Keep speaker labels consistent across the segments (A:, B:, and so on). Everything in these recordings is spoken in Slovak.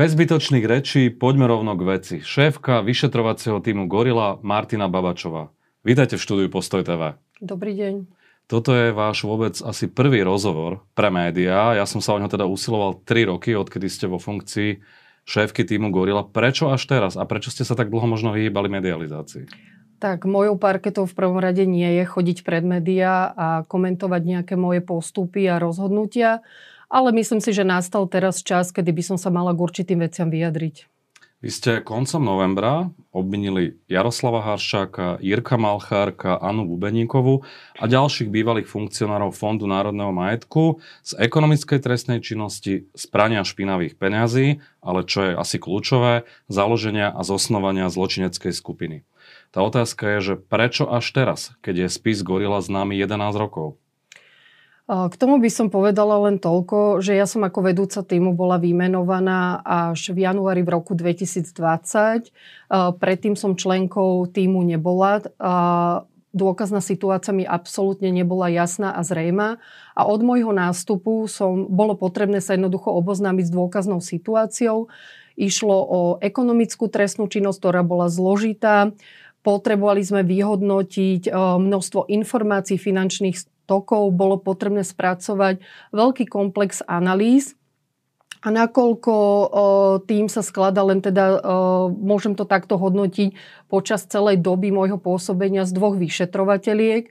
A: Bez zbytočných rečí poďme rovno k veci. Šéfka vyšetrovacieho týmu Gorila Martina Babačová. Vítajte v štúdiu Postoj TV.
B: Dobrý deň.
A: Toto je váš vôbec asi prvý rozhovor pre médiá. Ja som sa o ňo teda usiloval 3 roky, odkedy ste vo funkcii šéfky týmu Gorila. Prečo až teraz a prečo ste sa tak dlho možno vyhýbali medializácii?
B: Tak mojou parketou v prvom rade nie je chodiť pred médiá a komentovať nejaké moje postupy a rozhodnutia ale myslím si, že nastal teraz čas, kedy by som sa mala k určitým veciam vyjadriť.
A: Vy ste koncom novembra obvinili Jaroslava Haršáka, Jirka Malchárka, Anu Bubeníkovu a ďalších bývalých funkcionárov Fondu národného majetku z ekonomickej trestnej činnosti, z špinavých peňazí, ale čo je asi kľúčové, založenia a zosnovania zločineckej skupiny. Tá otázka je, že prečo až teraz, keď je spis Gorila známy 11 rokov?
B: K tomu by som povedala len toľko, že ja som ako vedúca týmu bola vymenovaná až v januári v roku 2020. Predtým som členkou týmu nebola. Dôkazná situácia mi absolútne nebola jasná a zrejma. A od môjho nástupu som, bolo potrebné sa jednoducho oboznámiť s dôkaznou situáciou. Išlo o ekonomickú trestnú činnosť, ktorá bola zložitá. Potrebovali sme vyhodnotiť množstvo informácií finančných tokov bolo potrebné spracovať veľký komplex analýz, a nakoľko tým sa skladá len teda, môžem to takto hodnotiť počas celej doby môjho pôsobenia z dvoch vyšetrovateľiek, o,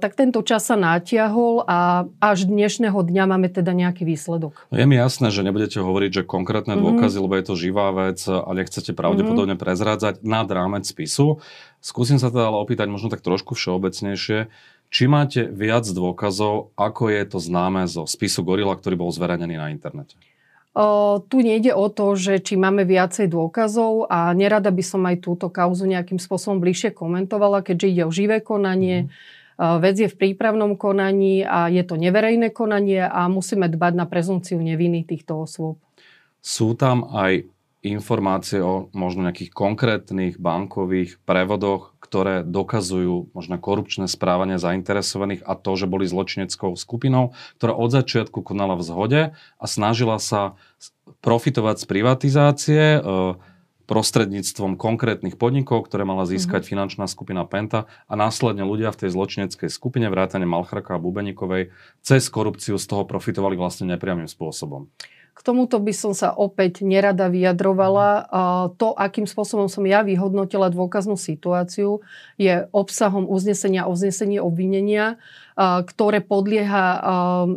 B: tak tento čas sa natiahol a až dnešného dňa máme teda nejaký výsledok.
A: Je mi jasné, že nebudete hovoriť, že konkrétne mhm. dôkazy, mm-hmm. lebo je to živá vec a nechcete pravdepodobne mm-hmm. prezrádzať nad rámec spisu. Skúsim sa teda ale opýtať možno tak trošku všeobecnejšie. Či máte viac dôkazov, ako je to známe zo spisu Gorila, ktorý bol zverejnený na internete?
B: O, tu nejde o to, že či máme viacej dôkazov a nerada by som aj túto kauzu nejakým spôsobom bližšie komentovala, keďže ide o živé konanie. Mm. Vec je v prípravnom konaní a je to neverejné konanie a musíme dbať na prezumciu neviny týchto osôb.
A: Sú tam aj informácie o možno nejakých konkrétnych bankových prevodoch, ktoré dokazujú možno korupčné správanie zainteresovaných a to, že boli zločineckou skupinou, ktorá od začiatku konala v zhode a snažila sa profitovať z privatizácie e, prostredníctvom konkrétnych podnikov, ktoré mala získať mm-hmm. finančná skupina Penta a následne ľudia v tej zločineckej skupine, vrátane Malchraka a Bubeníkovej, cez korupciu z toho profitovali vlastne nepriamým spôsobom.
B: K tomuto by som sa opäť nerada vyjadrovala. To, akým spôsobom som ja vyhodnotila dôkaznú situáciu, je obsahom uznesenia o uznesenie obvinenia, ktoré podlieha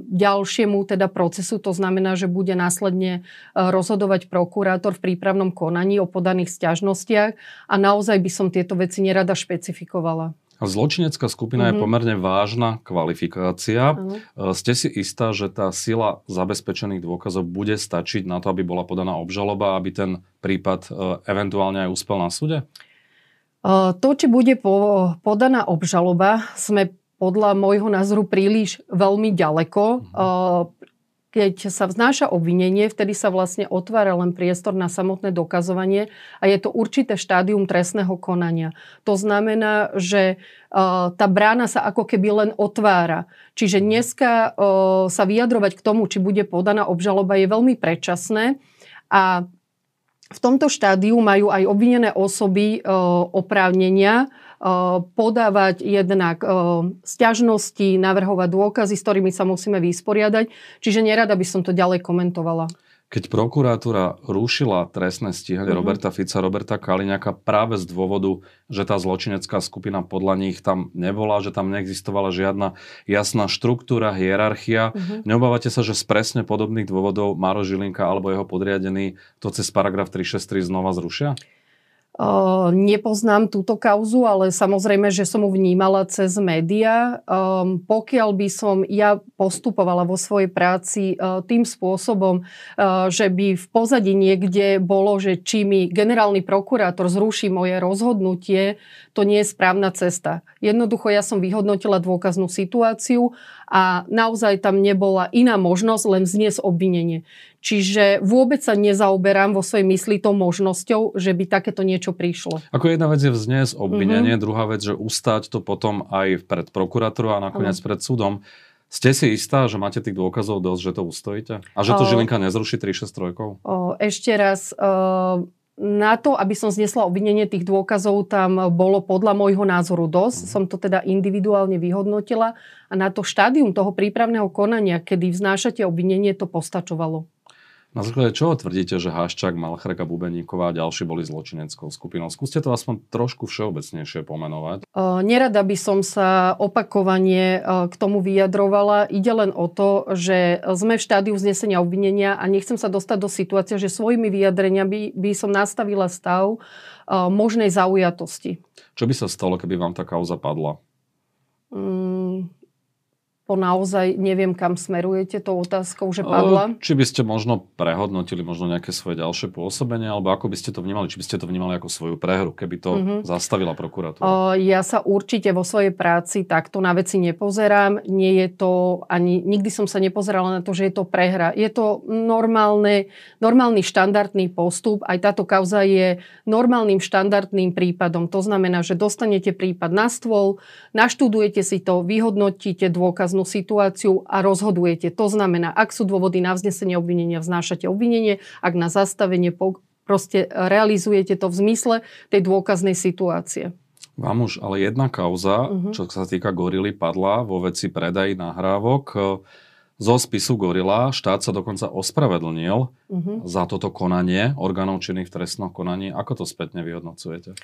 B: ďalšiemu teda procesu. To znamená, že bude následne rozhodovať prokurátor v prípravnom konaní o podaných stiažnostiach a naozaj by som tieto veci nerada špecifikovala.
A: Zločinecká skupina mm-hmm. je mhm. pomerne vážna kvalifikácia. Mm-hmm. Ste si istá, že tá sila zabezpečených dôkazov bude stačiť na to, aby bola podaná obžaloba, aby ten prípad e, eventuálne aj úspel na súde? E,
B: to, či bude podaná obžaloba, sme podľa môjho názoru príliš veľmi ďaleko. Mm-hmm keď sa vznáša obvinenie, vtedy sa vlastne otvára len priestor na samotné dokazovanie a je to určité štádium trestného konania. To znamená, že tá brána sa ako keby len otvára. Čiže dneska sa vyjadrovať k tomu, či bude podaná obžaloba, je veľmi predčasné a v tomto štádiu majú aj obvinené osoby oprávnenia podávať jednak sťažnosti, navrhovať dôkazy, s ktorými sa musíme vysporiadať. Čiže nerada by som to ďalej komentovala.
A: Keď prokuratúra rušila trestné stíhanie mm-hmm. Roberta Fica, Roberta Kaliňaka práve z dôvodu, že tá zločinecká skupina podľa nich tam nebola, že tam neexistovala žiadna jasná štruktúra, hierarchia. Mm-hmm. Neobávate sa, že z presne podobných dôvodov Maro Žilinka alebo jeho podriadený to cez paragraf 363 znova zrušia?
B: Nepoznám túto kauzu, ale samozrejme, že som ju vnímala cez média. Um, pokiaľ by som ja postupovala vo svojej práci uh, tým spôsobom, uh, že by v pozadí niekde bolo, že či mi generálny prokurátor zruší moje rozhodnutie, to nie je správna cesta. Jednoducho ja som vyhodnotila dôkaznú situáciu a naozaj tam nebola iná možnosť len vzniesť obvinenie. Čiže vôbec sa nezaoberám vo svojej mysli tou možnosťou, že by takéto niečo prišlo.
A: Ako jedna vec je vzniesť obvinenie, mm-hmm. druhá vec, že ustať to potom aj pred prokurátorou a nakoniec mm-hmm. pred súdom. Ste si istá, že máte tých dôkazov dosť, že to ustojíte? A že to Žilinka nezruší 363?
B: Ešte raz, na to, aby som znesla obvinenie tých dôkazov, tam bolo podľa môjho názoru dosť. Mm. Som to teda individuálne vyhodnotila a na to štádium toho prípravného konania, kedy vznášate obvinenie, to postačovalo.
A: Na základe čoho tvrdíte, že Haščák, Malchrek a Bubeníková a ďalší boli zločineckou skupinou? Skúste to aspoň trošku všeobecnejšie pomenovať.
B: Nerada by som sa opakovane k tomu vyjadrovala. Ide len o to, že sme v štádiu vznesenia obvinenia a nechcem sa dostať do situácie, že svojimi vyjadreniami by som nastavila stav možnej zaujatosti.
A: Čo by sa stalo, keby vám tá kauza padla?
B: Mm, po naozaj neviem, kam smerujete tou otázkou, že padla?
A: Či by ste možno prehodnotili možno nejaké svoje ďalšie pôsobenie, alebo ako by ste to vnímali? Či by ste to vnímali ako svoju prehru, keby to mm-hmm. zastavila prokuratúra?
B: Ja sa určite vo svojej práci takto na veci nepozerám. Nie je to ani, nikdy som sa nepozerala na to, že je to prehra. Je to normálne, normálny štandardný postup. Aj táto kauza je normálnym štandardným prípadom. To znamená, že dostanete prípad na stôl, naštudujete si to, vyhodnotíte dôkaz dôkaznú situáciu a rozhodujete. To znamená, ak sú dôvody na vznesenie obvinenia, vznášate obvinenie, ak na zastavenie proste realizujete to v zmysle tej dôkaznej situácie.
A: Vám už ale jedna kauza, uh-huh. čo sa týka gorily, padla vo veci predaj nahrávok. Zo spisu Gorila štát sa dokonca ospravedlnil uh-huh. za toto konanie orgánov činných v trestnom konaní. Ako to spätne vyhodnocujete?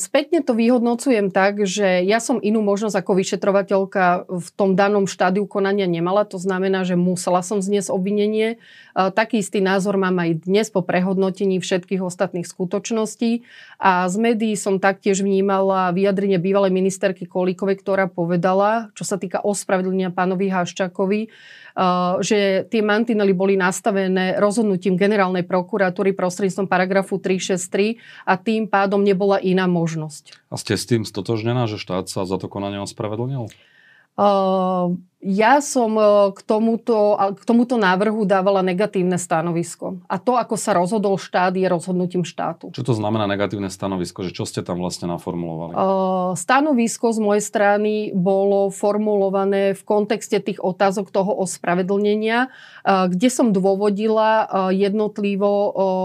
B: Spätne to vyhodnocujem tak, že ja som inú možnosť ako vyšetrovateľka v tom danom štádiu konania nemala. To znamená, že musela som zniesť obvinenie. Taký istý názor mám aj dnes po prehodnotení všetkých ostatných skutočností. A z médií som taktiež vnímala vyjadrenie bývalej ministerky Kolíkovej, ktorá povedala, čo sa týka ospravedlenia pánovi Haščakovi, že tie mantinely boli nastavené rozhodnutím generálnej prokuratúry prostredníctvom paragrafu 363 a tým pádom nebola iná možnosť.
A: A ste s tým stotožnená, že štát sa za to konanie ospravedlnil?
B: Uh, ja som e, k tomuto, k tomuto návrhu dávala negatívne stanovisko. A to, ako sa rozhodol štát, je rozhodnutím štátu.
A: Čo to znamená negatívne stanovisko? Že čo ste tam vlastne naformulovali?
B: Uh, stanovisko z mojej strany bolo formulované v kontexte tých otázok toho ospravedlnenia, uh, kde som dôvodila jednotlivo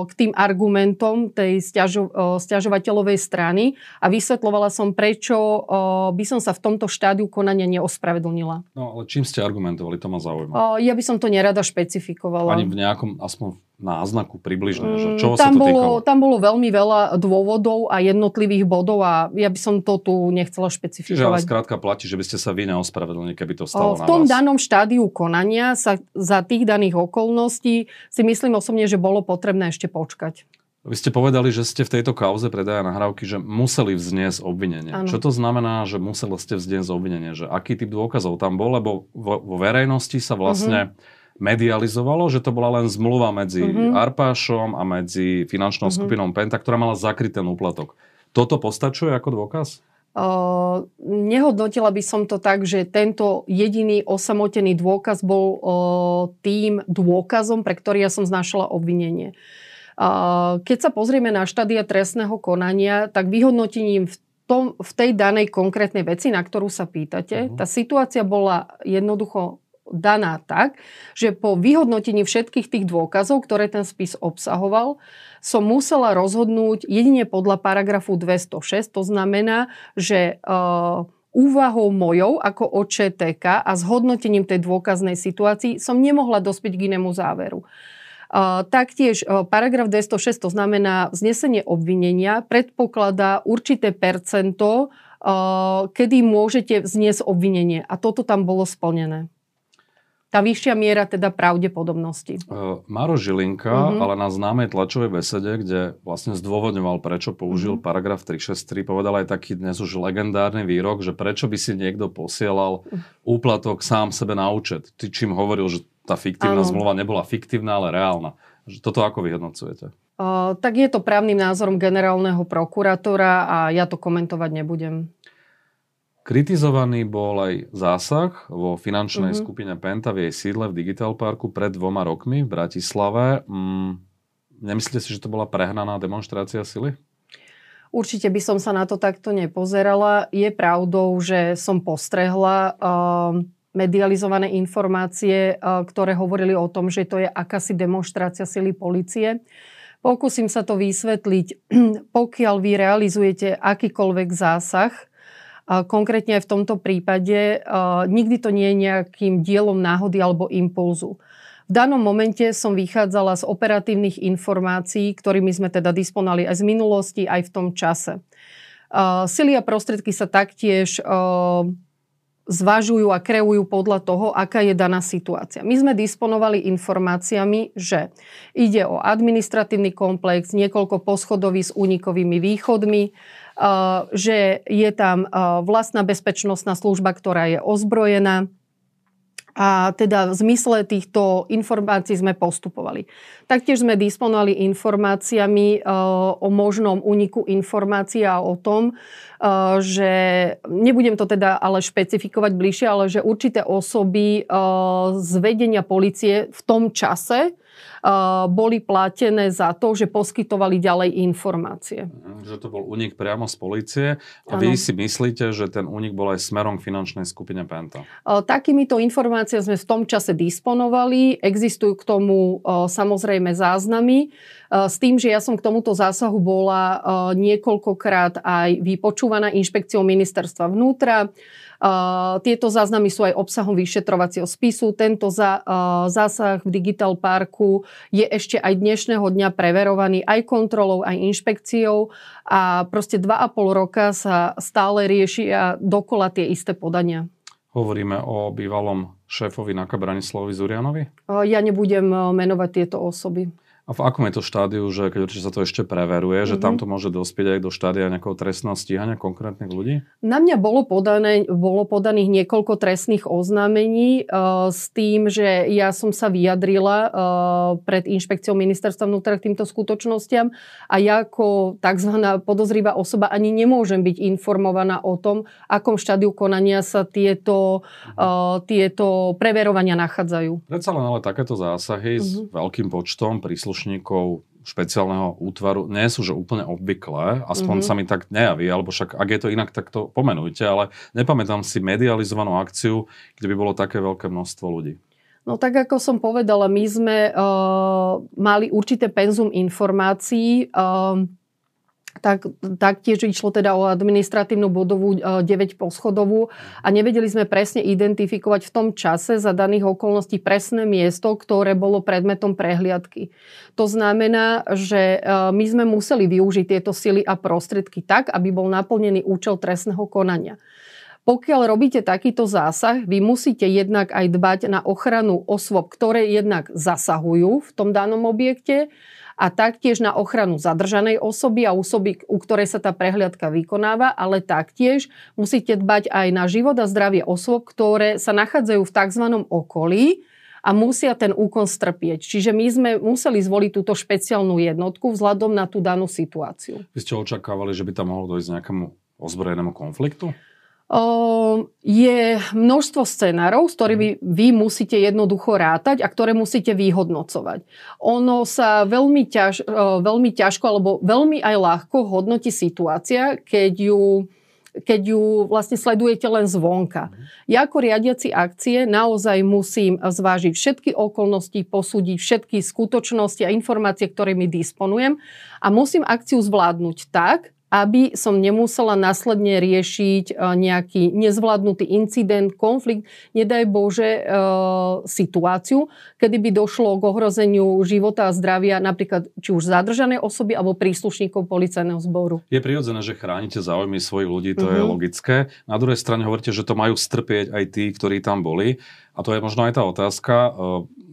B: k tým argumentom tej stiažo, stiažovateľovej strany a vysvetlovala som, prečo by som sa v tomto štádiu konania neospravedlnila.
A: No, ale čím ste argumentovali? To ma zaujíma.
B: Ja by som to nerada špecifikovala.
A: Ani v nejakom, aspoň náznaku približne, že mm, čo
B: tam
A: sa to
B: bolo,
A: týkalo?
B: Tam bolo veľmi veľa dôvodov a jednotlivých bodov a ja by som to tu nechcela špecifikovať. Čiže ale
A: skrátka platí, že by ste sa vy neospravedlnili, keby to stalo
B: v tom danom štádiu konania sa za tých daných okolností si myslím osobne, že bolo potrebné ešte počkať.
A: Vy ste povedali, že ste v tejto kauze predaja nahrávky, že museli vzniesť obvinenie. Ano. Čo to znamená, že museli ste vzniesť obvinenie? Že aký typ dôkazov tam bol? Lebo vo, vo verejnosti sa vlastne uh-huh. medializovalo, že to bola len zmluva medzi uh-huh. Arpášom a medzi finančnou uh-huh. skupinou Penta, ktorá mala zakrytý úplatok. Toto postačuje ako dôkaz? Uh,
B: nehodnotila by som to tak, že tento jediný osamotený dôkaz bol uh, tým dôkazom, pre ktorý ja som znašala obvinenie. Keď sa pozrieme na štádia trestného konania, tak vyhodnotením v tom, v tej danej konkrétnej veci, na ktorú sa pýtate, uh-huh. tá situácia bola jednoducho daná tak, že po vyhodnotení všetkých tých dôkazov, ktoré ten spis obsahoval, som musela rozhodnúť jedine podľa paragrafu 206. To znamená, že uh, úvahou mojou ako OČTK a zhodnotením tej dôkaznej situácii som nemohla dospieť k inému záveru. Taktiež paragraf 206, to znamená vznesenie obvinenia, predpokladá určité percento, kedy môžete vzniesť obvinenie. A toto tam bolo splnené tá vyššia miera teda pravdepodobnosti.
A: Uh, Maro Žilinka, uh-huh. ale na známej tlačovej besede, kde vlastne zdôvodňoval, prečo použil uh-huh. paragraf 363, povedal aj taký dnes už legendárny výrok, že prečo by si niekto posielal uh-huh. úplatok sám sebe na účet. Ty čím hovoril, že tá fiktívna ano. zmluva nebola fiktívna, ale reálna. Toto ako vyhodnocujete?
B: Uh, tak je to právnym názorom generálneho prokurátora a ja to komentovať nebudem.
A: Kritizovaný bol aj zásah vo finančnej mm-hmm. skupine Penta v jej sídle v Digital Parku pred dvoma rokmi v Bratislave. Mm, nemyslíte si, že to bola prehnaná demonstrácia sily?
B: Určite by som sa na to takto nepozerala. Je pravdou, že som postrehla uh, medializované informácie, ktoré hovorili o tom, že to je akási demonstrácia sily policie. Pokúsim sa to vysvetliť. Pokiaľ vy realizujete akýkoľvek zásah, konkrétne aj v tomto prípade, nikdy to nie je nejakým dielom náhody alebo impulzu. V danom momente som vychádzala z operatívnych informácií, ktorými sme teda disponovali aj z minulosti, aj v tom čase. Sily a prostriedky sa taktiež zvažujú a kreujú podľa toho, aká je daná situácia. My sme disponovali informáciami, že ide o administratívny komplex, niekoľko poschodoví s únikovými východmi, že je tam vlastná bezpečnostná služba, ktorá je ozbrojená, a teda v zmysle týchto informácií sme postupovali. Taktiež sme disponovali informáciami e, o možnom úniku informácií a o tom, e, že nebudem to teda ale špecifikovať bližšie, ale že určité osoby e, z vedenia policie v tom čase boli platené za to, že poskytovali ďalej informácie.
A: Mhm, že to bol únik priamo z policie a ano. vy si myslíte, že ten únik bol aj smerom k finančnej skupine Penta?
B: Takýmito informáciami sme v tom čase disponovali. Existujú k tomu samozrejme záznamy. S tým, že ja som k tomuto zásahu bola niekoľkokrát aj vypočúvaná inšpekciou ministerstva vnútra. Tieto záznamy sú aj obsahom vyšetrovacieho spisu. Tento zásah v Digital Parku je ešte aj dnešného dňa preverovaný aj kontrolou, aj inšpekciou a proste 2,5 roka sa stále riešia dokola tie isté podania.
A: Hovoríme o bývalom šéfovi NAKA Branislavovi Zurianovi?
B: Ja nebudem menovať tieto osoby.
A: A v akom je to štádiu, že keď určite sa to ešte preveruje, mm-hmm. že tam mhm. to môže dospieť aj do štádia nejakého trestného stíhania konkrétnych ľudí?
B: Na mňa bolo, podané, bolo podaných niekoľko trestných oznámení uh, s tým, že ja som sa vyjadrila uh, pred inšpekciou ministerstva vnútra k týmto skutočnostiam a ja ako tzv. podozrivá osoba ani nemôžem byť informovaná o tom, akom štádiu konania sa tieto, uh, tieto preverovania nachádzajú.
A: Predsa len ale takéto zásahy mm-hmm. s mhm. veľkým počtom príslušných príslušníkov špeciálneho útvaru nie sú že úplne obvyklé, aspoň mm-hmm. sa mi tak nejaví, alebo však ak je to inak, tak to pomenujte, ale nepamätám si medializovanú akciu, kde by bolo také veľké množstvo ľudí.
B: No tak ako som povedala, my sme uh, mali určité penzum informácií, uh, tak, taktiež išlo teda o administratívnu budovú 9 e, poschodovú a nevedeli sme presne identifikovať v tom čase za daných okolností presné miesto, ktoré bolo predmetom prehliadky. To znamená, že e, my sme museli využiť tieto sily a prostriedky tak, aby bol naplnený účel trestného konania. Pokiaľ robíte takýto zásah, vy musíte jednak aj dbať na ochranu osôb, ktoré jednak zasahujú v tom danom objekte, a taktiež na ochranu zadržanej osoby a osoby, u ktorej sa tá prehliadka vykonáva, ale taktiež musíte dbať aj na život a zdravie osôb, ktoré sa nachádzajú v tzv. okolí a musia ten úkon strpieť. Čiže my sme museli zvoliť túto špeciálnu jednotku vzhľadom na tú danú situáciu.
A: Vy ste očakávali, že by tam mohlo dojsť nejakému ozbrojenému konfliktu?
B: Je množstvo scenárov, s ktorými vy musíte jednoducho rátať a ktoré musíte vyhodnocovať. Ono sa veľmi, ťaž, veľmi ťažko alebo veľmi aj ľahko hodnotí situácia, keď ju keď ju vlastne sledujete len zvonka. Ja ako riadiaci akcie naozaj musím zvážiť všetky okolnosti, posúdiť všetky skutočnosti a informácie, ktorými disponujem a musím akciu zvládnuť tak, aby som nemusela následne riešiť e, nejaký nezvládnutý incident, konflikt, nedaj Bože, e, situáciu, kedy by došlo k ohrozeniu života a zdravia napríklad či už zadržanej osoby alebo príslušníkov policajného zboru.
A: Je prirodzené, že chránite záujmy svojich ľudí, to uh-huh. je mhm. logické. Na druhej strane hovoríte, že to majú strpieť aj tí, ktorí tam boli. A to je možno aj tá otázka. E,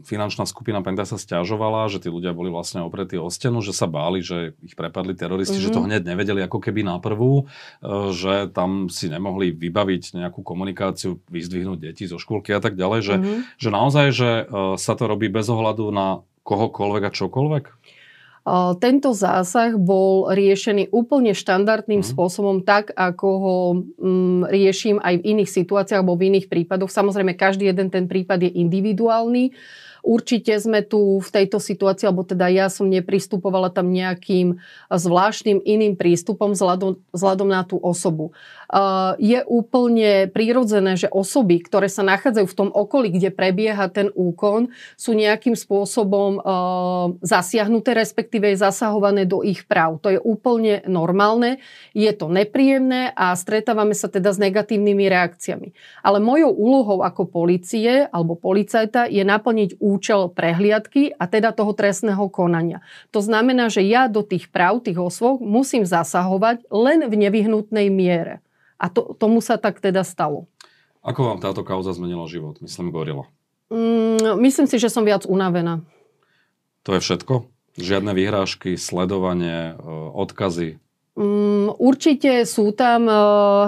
A: finančná skupina Penta sa stiažovala, že tí ľudia boli vlastne opretí o stenu, že sa báli, že ich prepadli teroristi, mm-hmm. že to mhm. hneď nevedeli ako keby na prvú, e, že tam si nemohli vybaviť nejakú komunikáciu, vyzdvihnúť deti zo škôlky a tak ďalej, že, mm-hmm. že naozaj, že e, sa to robí bez ohľadu na kohokoľvek a čokoľvek?
B: Tento zásah bol riešený úplne štandardným mm. spôsobom, tak ako ho mm, riešim aj v iných situáciách alebo v iných prípadoch. Samozrejme, každý jeden ten prípad je individuálny. Určite sme tu v tejto situácii, alebo teda ja som nepristupovala tam nejakým zvláštnym iným prístupom vzhľadom, na tú osobu. je úplne prírodzené, že osoby, ktoré sa nachádzajú v tom okolí, kde prebieha ten úkon, sú nejakým spôsobom zasiahnuté, respektíve zasahované do ich práv. To je úplne normálne, je to nepríjemné a stretávame sa teda s negatívnymi reakciami. Ale mojou úlohou ako policie alebo policajta je naplniť účel prehliadky a teda toho trestného konania. To znamená, že ja do tých práv tých osôb musím zasahovať len v nevyhnutnej miere. A to, tomu sa tak teda stalo.
A: Ako vám táto kauza zmenila život? Myslím Gorila.
B: Mm, myslím si, že som viac unavená.
A: To je všetko? Žiadne vyhrážky, sledovanie, e, odkazy?
B: Mm, určite sú tam, e,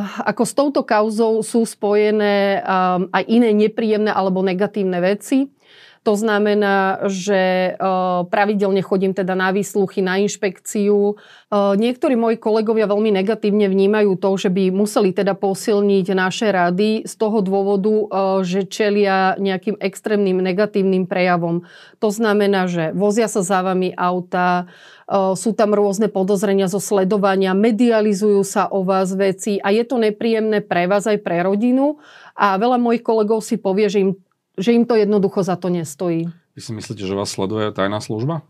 B: ako s touto kauzou sú spojené e, aj iné nepríjemné alebo negatívne veci. To znamená, že e, pravidelne chodím teda na výsluchy, na inšpekciu. E, niektorí moji kolegovia veľmi negatívne vnímajú to, že by museli teda posilniť naše rady z toho dôvodu, e, že čelia nejakým extrémnym negatívnym prejavom. To znamená, že vozia sa za vami auta, sú tam rôzne podozrenia zo sledovania, medializujú sa o vás veci a je to nepríjemné pre vás aj pre rodinu. A veľa mojich kolegov si povie, že im že im to jednoducho za to nestojí.
A: Vy si myslíte, že vás sleduje tajná služba?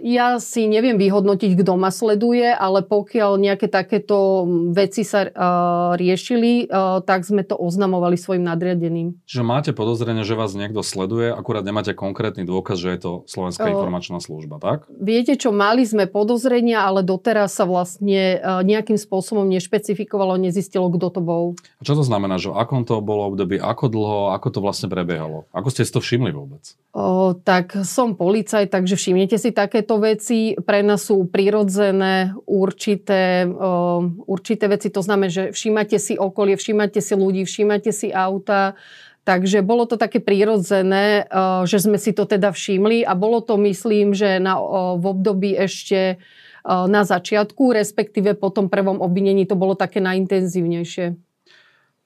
B: Ja si neviem vyhodnotiť, kto ma sleduje, ale pokiaľ nejaké takéto veci sa riešili, tak sme to oznamovali svojim nadriadeným.
A: Čiže máte podozrenie, že vás niekto sleduje, akurát nemáte konkrétny dôkaz, že je to Slovenská informačná služba, tak?
B: Viete čo, mali sme podozrenia, ale doteraz sa vlastne nejakým spôsobom nešpecifikovalo, nezistilo, kto to bol.
A: A čo to znamená, že akom to bolo období, ako dlho, ako to vlastne prebiehalo? Ako ste si to všimli vôbec?
B: O, tak som policaj, takže všimni Všimnite si takéto veci, pre nás sú prirodzené určité, určité veci, to znamená, že všímate si okolie, všímate si ľudí, všímate si auta, Takže bolo to také prírodzené, že sme si to teda všimli a bolo to, myslím, že na, v období ešte na začiatku, respektíve po tom prvom obvinení to bolo také najintenzívnejšie.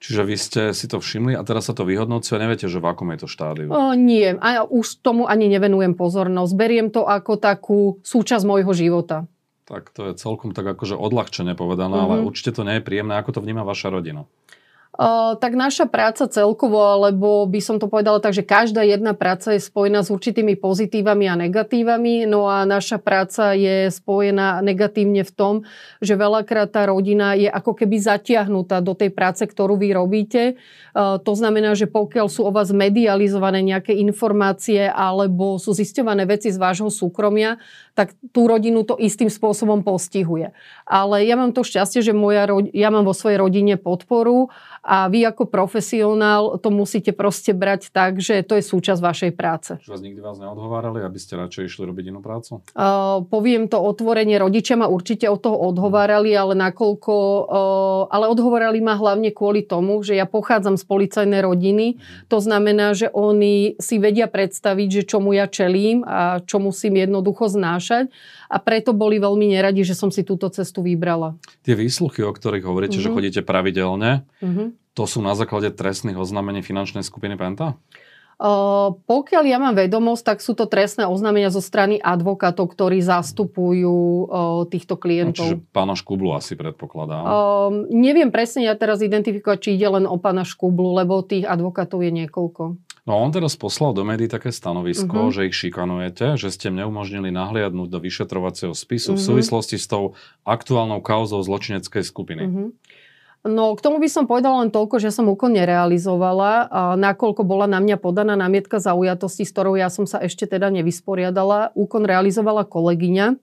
A: Čiže vy ste si to všimli a teraz sa to vyhodnocuje neviete, že v akom je to štádiu?
B: O, nie, a už tomu ani nevenujem pozornosť. Beriem to ako takú súčasť môjho života.
A: Tak to je celkom tak akože odľahčene povedané, mm-hmm. ale mhm. určite to nie je príjemné. Ako to vníma vaša rodina?
B: Tak naša práca celkovo, alebo by som to povedala tak, že každá jedna práca je spojená s určitými pozitívami a negatívami, no a naša práca je spojená negatívne v tom, že veľakrát tá rodina je ako keby zatiahnutá do tej práce, ktorú vy robíte. To znamená, že pokiaľ sú o vás medializované nejaké informácie alebo sú zisťované veci z vášho súkromia, tak tú rodinu to istým spôsobom postihuje. Ale ja mám to šťastie, že moja, ja mám vo svojej rodine podporu a vy ako profesionál to musíte proste brať tak, že to je súčasť vašej práce.
A: Čo vás nikdy vás neodhovárali, aby ste radšej išli robiť inú prácu?
B: Uh, poviem to otvorene, rodičia ma určite od toho odhovárali, ale nakoľko, uh, ale odhovárali ma hlavne kvôli tomu, že ja pochádzam z policajnej rodiny, uh-huh. to znamená, že oni si vedia predstaviť, že čomu ja čelím a čo musím jednoducho znášať a preto boli veľmi neradi, že som si túto cestu vybrala.
A: Tie výsluchy, o ktorých hovoríte, uh-huh. že mhm. chodíte pravidelne, uh-huh to sú na základe trestných oznámení finančnej skupiny Penta?
B: Uh, pokiaľ ja mám vedomosť, tak sú to trestné oznámenia zo strany advokátov, ktorí zastupujú uh, týchto klientov.
A: No, čiže pána Škublu asi predpokladám.
B: Uh, neviem presne ja teraz identifikovať, či ide len o pána Škublu, lebo tých advokátov je niekoľko.
A: No on teraz poslal do médií také stanovisko, uh-huh. že ich šikanujete, že ste mne umožnili nahliadnúť do vyšetrovacieho spisu uh-huh. v mhm. súvislosti s tou aktuálnou kauzou zločineckej skupiny. Uh-huh.
B: No k tomu by som povedala len toľko, že som úkon nerealizovala, nakoľko bola na mňa podaná námietka zaujatosti, s ktorou ja som sa ešte teda nevysporiadala. Úkon realizovala kolegyňa.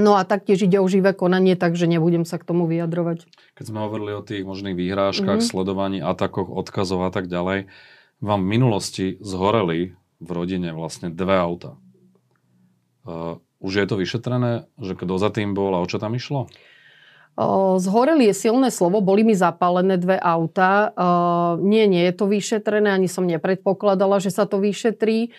B: No a taktiež ide o živé konanie, takže nebudem sa k tomu vyjadrovať.
A: Keď sme hovorili o tých možných výhrážkach, mm-hmm. sledovaní, atakoch, odkazov a tak ďalej, vám v minulosti zhoreli v rodine vlastne dve auta. Uh, už je to vyšetrené, že kto za tým bol a o čo tam išlo?
B: Zhoreli je silné slovo, boli mi zapálené dve auta. Nie, nie je to vyšetrené, ani som nepredpokladala, že sa to vyšetrí.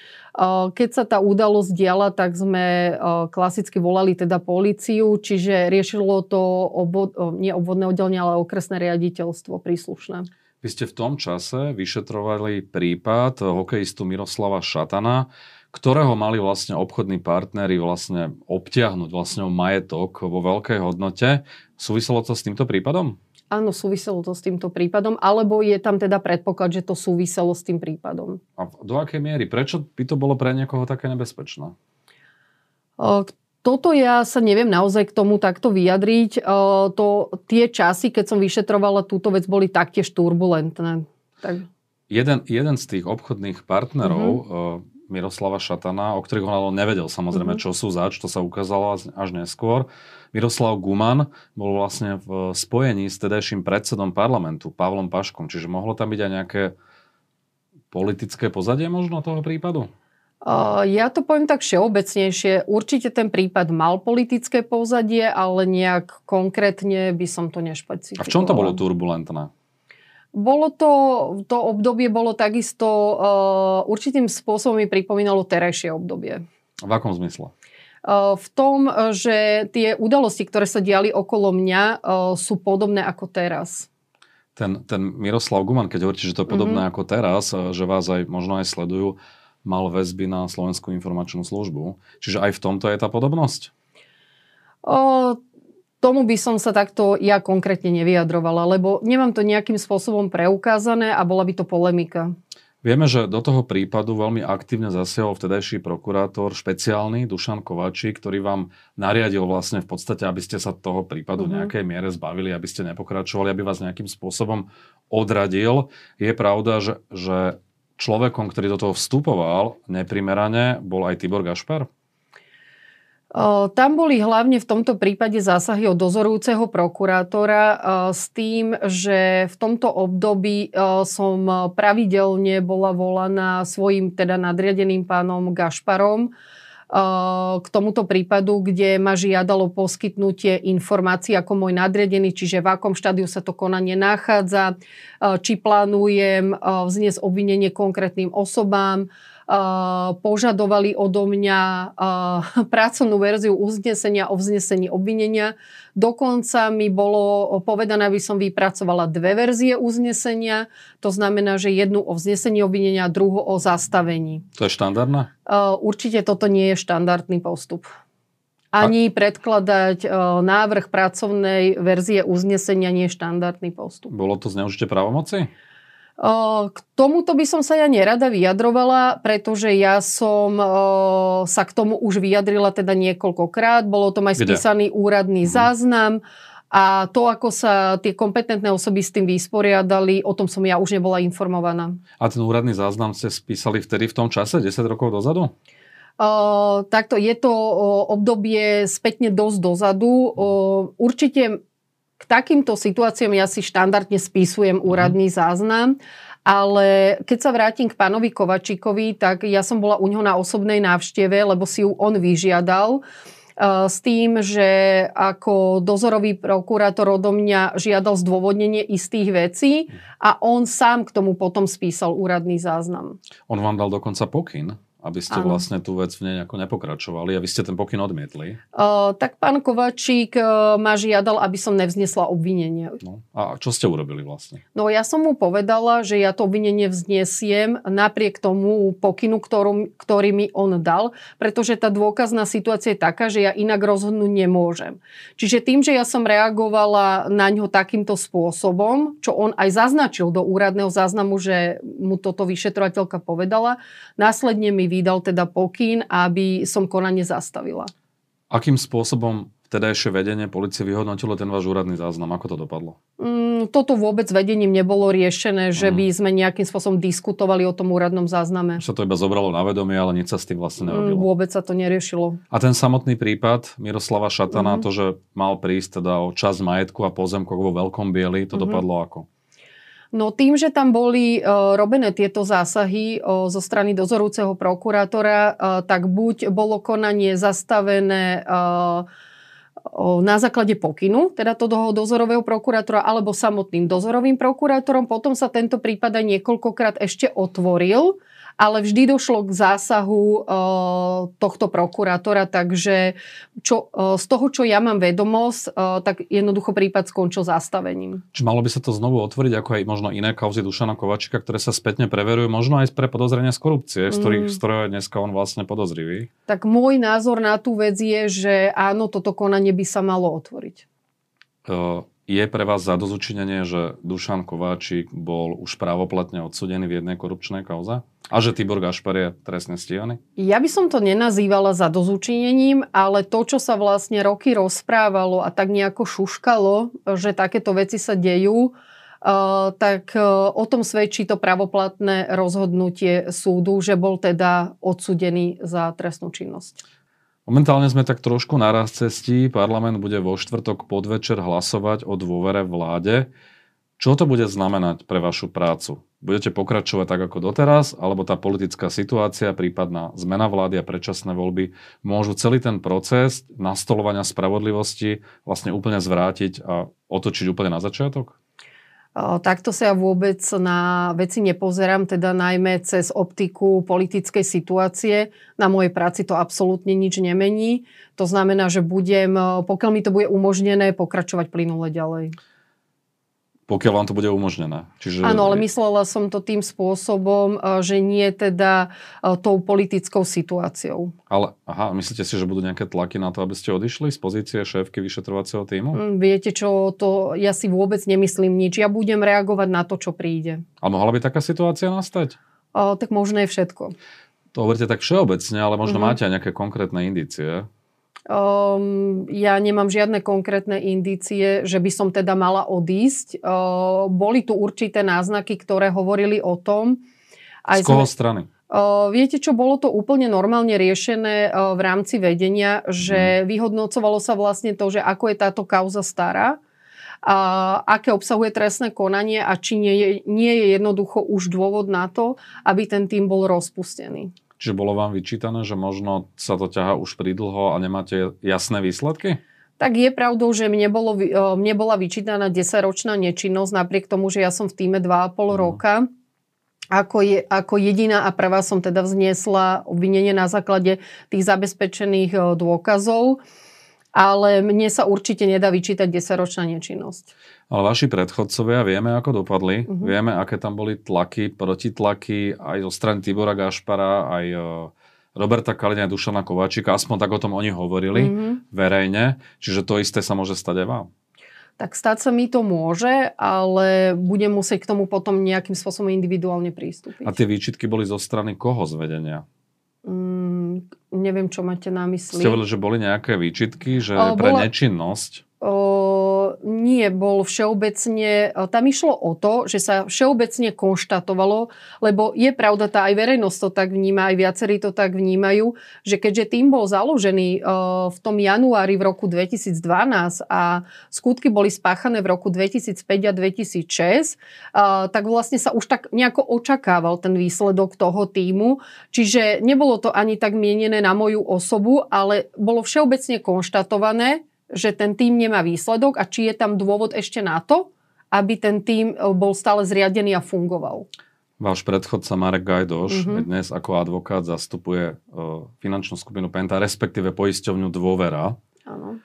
B: Keď sa tá udalosť diala, tak sme klasicky volali teda policiu, čiže riešilo to obvod, nie obvodné oddelenie, ale okresné riaditeľstvo príslušné.
A: Vy ste v tom čase vyšetrovali prípad hokejistu Miroslava Šatana, ktorého mali vlastne obchodní partnery vlastne obtiahnuť vlastne majetok vo veľkej hodnote. Súviselo to s týmto prípadom?
B: Áno, súviselo to s týmto prípadom, alebo je tam teda predpoklad, že to súviselo s tým prípadom.
A: A do akej miery? Prečo by to bolo pre niekoho také nebezpečné?
B: Toto ja sa neviem naozaj k tomu takto vyjadriť. To, tie časy, keď som vyšetrovala túto vec, boli taktiež turbulentné. Tak...
A: Jeden, jeden z tých obchodných partnerov, mm-hmm. Miroslava Šatana, o ktorých on nevedel samozrejme, mm-hmm. čo sú zač, to sa ukázalo až neskôr. Miroslav Guman bol vlastne v spojení s tedajším predsedom parlamentu, Pavlom Paškom. Čiže mohlo tam byť aj nejaké politické pozadie možno toho prípadu?
B: Uh, ja to poviem tak všeobecnejšie. Určite ten prípad mal politické pozadie, ale nejak konkrétne by som to nešpecifikovala.
A: A v čom to bolo turbulentné?
B: Bolo to, to obdobie bolo takisto, uh, určitým spôsobom mi pripomínalo terajšie obdobie.
A: V akom zmysle?
B: Uh, v tom, že tie udalosti, ktoré sa diali okolo mňa, uh, sú podobné ako teraz.
A: Ten, ten Miroslav Guman, keď hovoríte, že to je podobné mm-hmm. ako teraz, uh, že vás aj možno aj sledujú, mal väzby na Slovenskú informačnú službu. Čiže aj v tomto je tá podobnosť?
B: Uh, Tomu by som sa takto ja konkrétne nevyjadrovala, lebo nemám to nejakým spôsobom preukázané a bola by to polemika.
A: Vieme, že do toho prípadu veľmi aktívne zasiahol vtedajší prokurátor špeciálny Dušan Kovačí, ktorý vám nariadil vlastne v podstate, aby ste sa toho prípadu v mm-hmm. nejakej miere zbavili, aby ste nepokračovali, aby vás nejakým spôsobom odradil. Je pravda, že, že človekom, ktorý do toho vstupoval neprimerane, bol aj Tibor Gašpar?
B: Tam boli hlavne v tomto prípade zásahy od dozorujúceho prokurátora s tým, že v tomto období som pravidelne bola volaná svojim teda nadriadeným pánom Gašparom k tomuto prípadu, kde ma žiadalo poskytnutie informácií ako môj nadriadený, čiže v akom štádiu sa to konanie nachádza, či plánujem vzniesť obvinenie konkrétnym osobám, požadovali odo mňa pracovnú verziu uznesenia o vznesení obvinenia. Dokonca mi bolo povedané, aby som vypracovala dve verzie uznesenia. To znamená, že jednu o vznesení obvinenia a druhú o zastavení.
A: To je štandardná?
B: Určite toto nie je štandardný postup. Ani predkladať návrh pracovnej verzie uznesenia nie je štandardný postup.
A: Bolo to zneužite právomoci?
B: K tomuto by som sa ja nerada vyjadrovala, pretože ja som sa k tomu už vyjadrila teda niekoľkokrát. Bolo to aj spísaný Kde? úradný mhm. záznam. A to, ako sa tie kompetentné osoby s tým vysporiadali, o tom som ja už nebola informovaná.
A: A ten úradný záznam ste spísali vtedy v tom čase, 10 rokov dozadu?
B: Uh, takto je to uh, obdobie spätne dosť dozadu. Uh, určite k takýmto situáciám ja si štandardne spísujem mhm. úradný záznam, ale keď sa vrátim k pánovi Kovačíkovi, tak ja som bola u neho na osobnej návšteve, lebo si ju on vyžiadal eh, s tým, že ako dozorový prokurátor odo mňa žiadal zdôvodnenie istých vecí a on sám k tomu potom spísal úradný záznam.
A: On vám dal dokonca pokyn? Aby ste ano. vlastne tú vec v nej ako nepokračovali a vy ste ten pokyn odmietli.
B: Uh, tak pán Kovačík uh, ma žiadal, aby som nevznesla obvinenie.
A: No, a čo ste urobili vlastne?
B: No ja som mu povedala, že ja to obvinenie vznesiem napriek tomu pokynu, ktorú, ktorý mi on dal, pretože tá dôkazná situácia je taká, že ja inak rozhodnúť nemôžem. Čiže tým, že ja som reagovala na ňo takýmto spôsobom, čo on aj zaznačil do úradného záznamu, že mu toto vyšetrovateľka povedala, následne mi vydal teda pokyn, aby som konanie zastavila.
A: Akým spôsobom vtedajšie vedenie policie vyhodnotilo ten váš úradný záznam? Ako to dopadlo?
B: Mm, toto vôbec vedením nebolo riešené, že mm. by sme nejakým spôsobom diskutovali o tom úradnom zázname.
A: Sa to iba zobralo na vedomie, ale nič sa s tým vlastne nerobilo.
B: Mm, vôbec sa to neriešilo.
A: A ten samotný prípad Miroslava Šatana, mm. to, že mal prísť teda o čas majetku a pozemkov vo Veľkom Bieli, to mm. dopadlo ako?
B: No tým, že tam boli uh, robené tieto zásahy uh, zo strany dozorúceho prokurátora, uh, tak buď bolo konanie zastavené na základe pokynu, teda toho dozorového prokurátora, alebo samotným dozorovým prokurátorom. Potom sa tento prípad aj niekoľkokrát ešte otvoril ale vždy došlo k zásahu uh, tohto prokurátora, takže čo, uh, z toho, čo ja mám vedomosť, uh, tak jednoducho prípad skončil zastavením.
A: Či malo by sa to znovu otvoriť, ako aj možno iné kauzy Dušana Kovačika, ktoré sa spätne preverujú, možno aj pre podozrenia z korupcie, z ktorých, mm. z ktorého je dneska on vlastne podozrivý?
B: Tak môj názor na tú vec je, že áno, toto konanie by sa malo otvoriť.
A: Uh, je pre vás zadozučinenie, že Dušan Kováčik bol už právoplatne odsudený v jednej korupčnej kauze? A že Tibor Gašpar je trestne stíhaný?
B: Ja by som to nenazývala za dozučinením, ale to, čo sa vlastne roky rozprávalo a tak nejako šuškalo, že takéto veci sa dejú, Uh, tak uh, o tom svedčí to pravoplatné rozhodnutie súdu, že bol teda odsudený za trestnú činnosť.
A: Momentálne sme tak trošku naraz cestí. Parlament bude vo štvrtok podvečer hlasovať o dôvere vláde. Čo to bude znamenať pre vašu prácu? Budete pokračovať tak ako doteraz, alebo tá politická situácia, prípadná zmena vlády a predčasné voľby môžu celý ten proces nastolovania spravodlivosti vlastne úplne zvrátiť a otočiť úplne na začiatok?
B: Takto sa ja vôbec na veci nepozerám, teda najmä cez optiku politickej situácie. Na mojej práci to absolútne nič nemení. To znamená, že budem, pokiaľ mi to bude umožnené, pokračovať plynule ďalej
A: pokiaľ vám to bude umožnené.
B: Čiže... Áno, ale myslela som to tým spôsobom, e, že nie teda e, tou politickou situáciou.
A: Ale, aha, myslíte si, že budú nejaké tlaky na to, aby ste odišli z pozície šéfky vyšetrovacieho týmu?
B: Mm, viete čo, to ja si vôbec nemyslím nič. Ja budem reagovať na to, čo príde.
A: Ale mohla by taká situácia nastať?
B: O, tak možno je všetko.
A: To hovoríte tak všeobecne, ale možno mm-hmm. máte aj nejaké konkrétne indície.
B: Um, ja nemám žiadne konkrétne indície, že by som teda mala odísť. Uh, boli tu určité náznaky, ktoré hovorili o tom.
A: Aj Z koho sme, strany?
B: Uh, viete čo, bolo to úplne normálne riešené uh, v rámci vedenia, že hmm. vyhodnocovalo sa vlastne to, že ako je táto kauza stará, a aké obsahuje trestné konanie a či nie je, nie je jednoducho už dôvod na to, aby ten tým bol rozpustený.
A: Čiže bolo vám vyčítané, že možno sa to ťaha už pridlho a nemáte jasné výsledky?
B: Tak je pravdou, že mne, bolo, e, mne bola vyčítaná 10-ročná nečinnosť, napriek tomu, že ja som v týme 2,5 mm. roka. Ako, je, ako jediná a prvá som teda vzniesla obvinenie na základe tých zabezpečených e, dôkazov ale mne sa určite nedá vyčítať 10-ročná nečinnosť.
A: Ale vaši predchodcovia vieme, ako dopadli. Uh-huh. Vieme, aké tam boli tlaky, protitlaky aj zo strany Tibora Gašpara, aj e, Roberta Kalina a Dušana Kováčika. Aspoň tak o tom oni hovorili uh-huh. verejne. Čiže to isté sa môže stať aj vám.
B: Tak stať sa mi to môže, ale budem musieť k tomu potom nejakým spôsobom individuálne prístupiť.
A: A tie výčitky boli zo strany koho z vedenia?
B: Mm, neviem, čo máte na mysli.
A: Ste hovorili, že boli nejaké výčitky, že o, pre bola... nečinnosť
B: nie, bol všeobecne, tam išlo o to, že sa všeobecne konštatovalo, lebo je pravda, tá aj verejnosť to tak vníma, aj viacerí to tak vnímajú, že keďže tým bol založený v tom januári v roku 2012 a skutky boli spáchané v roku 2005 a 2006, tak vlastne sa už tak nejako očakával ten výsledok toho týmu. Čiže nebolo to ani tak mienené na moju osobu, ale bolo všeobecne konštatované, že ten tým nemá výsledok a či je tam dôvod ešte na to, aby ten tým e, bol stále zriadený a fungoval.
A: Váš predchodca Marek Gajdoš mm-hmm. dnes ako advokát zastupuje uh, finančnú skupinu Penta, respektíve poisťovňu Dôvera.
B: Áno.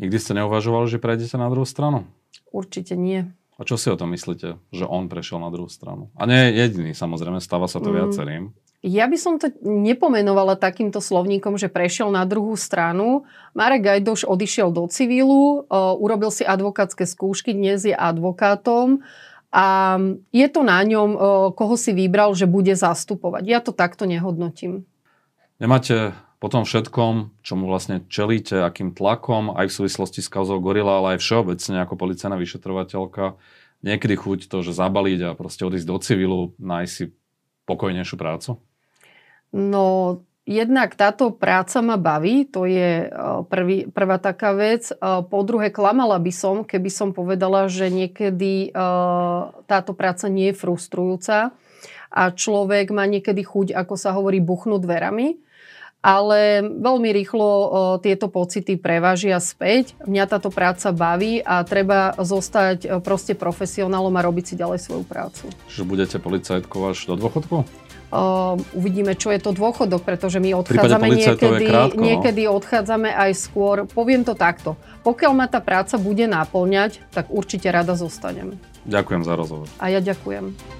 A: Nikdy ste neuvažovali, že prejdete na druhú stranu?
B: Určite nie.
A: A čo si o tom myslíte, že on prešiel na druhú stranu? A nie je jediný, samozrejme, stáva sa to mm. viacerým.
B: Ja by som to nepomenovala takýmto slovníkom, že prešiel na druhú stranu. Marek Gajdoš odišiel do civilu, urobil si advokátske skúšky, dnes je advokátom a je to na ňom, koho si vybral, že bude zastupovať. Ja to takto nehodnotím.
A: Nemáte po tom všetkom, čomu vlastne čelíte, akým tlakom, aj v súvislosti s kauzou Gorila, ale aj všeobecne ako policajná vyšetrovateľka, niekedy chuť to, že zabaliť a proste odísť do civilu, nájsť si pokojnejšiu prácu?
B: No, jednak táto práca ma baví, to je e, prvý, prvá taká vec. E, po druhé, klamala by som, keby som povedala, že niekedy e, táto práca nie je frustrujúca a človek má niekedy chuť, ako sa hovorí, buchnúť dverami. Ale veľmi rýchlo tieto pocity prevážia späť. Mňa táto práca baví a treba zostať proste profesionálom a robiť si ďalej svoju prácu.
A: Čiže budete policajtkou až do dôchodku?
B: Uh, uvidíme, čo je to dôchodok, pretože my odchádzame niekedy, krátko, no? niekedy odchádzame aj skôr. Poviem to takto. Pokiaľ ma tá práca bude náplňať, tak určite rada zostanem.
A: Ďakujem za rozhovor.
B: A ja ďakujem.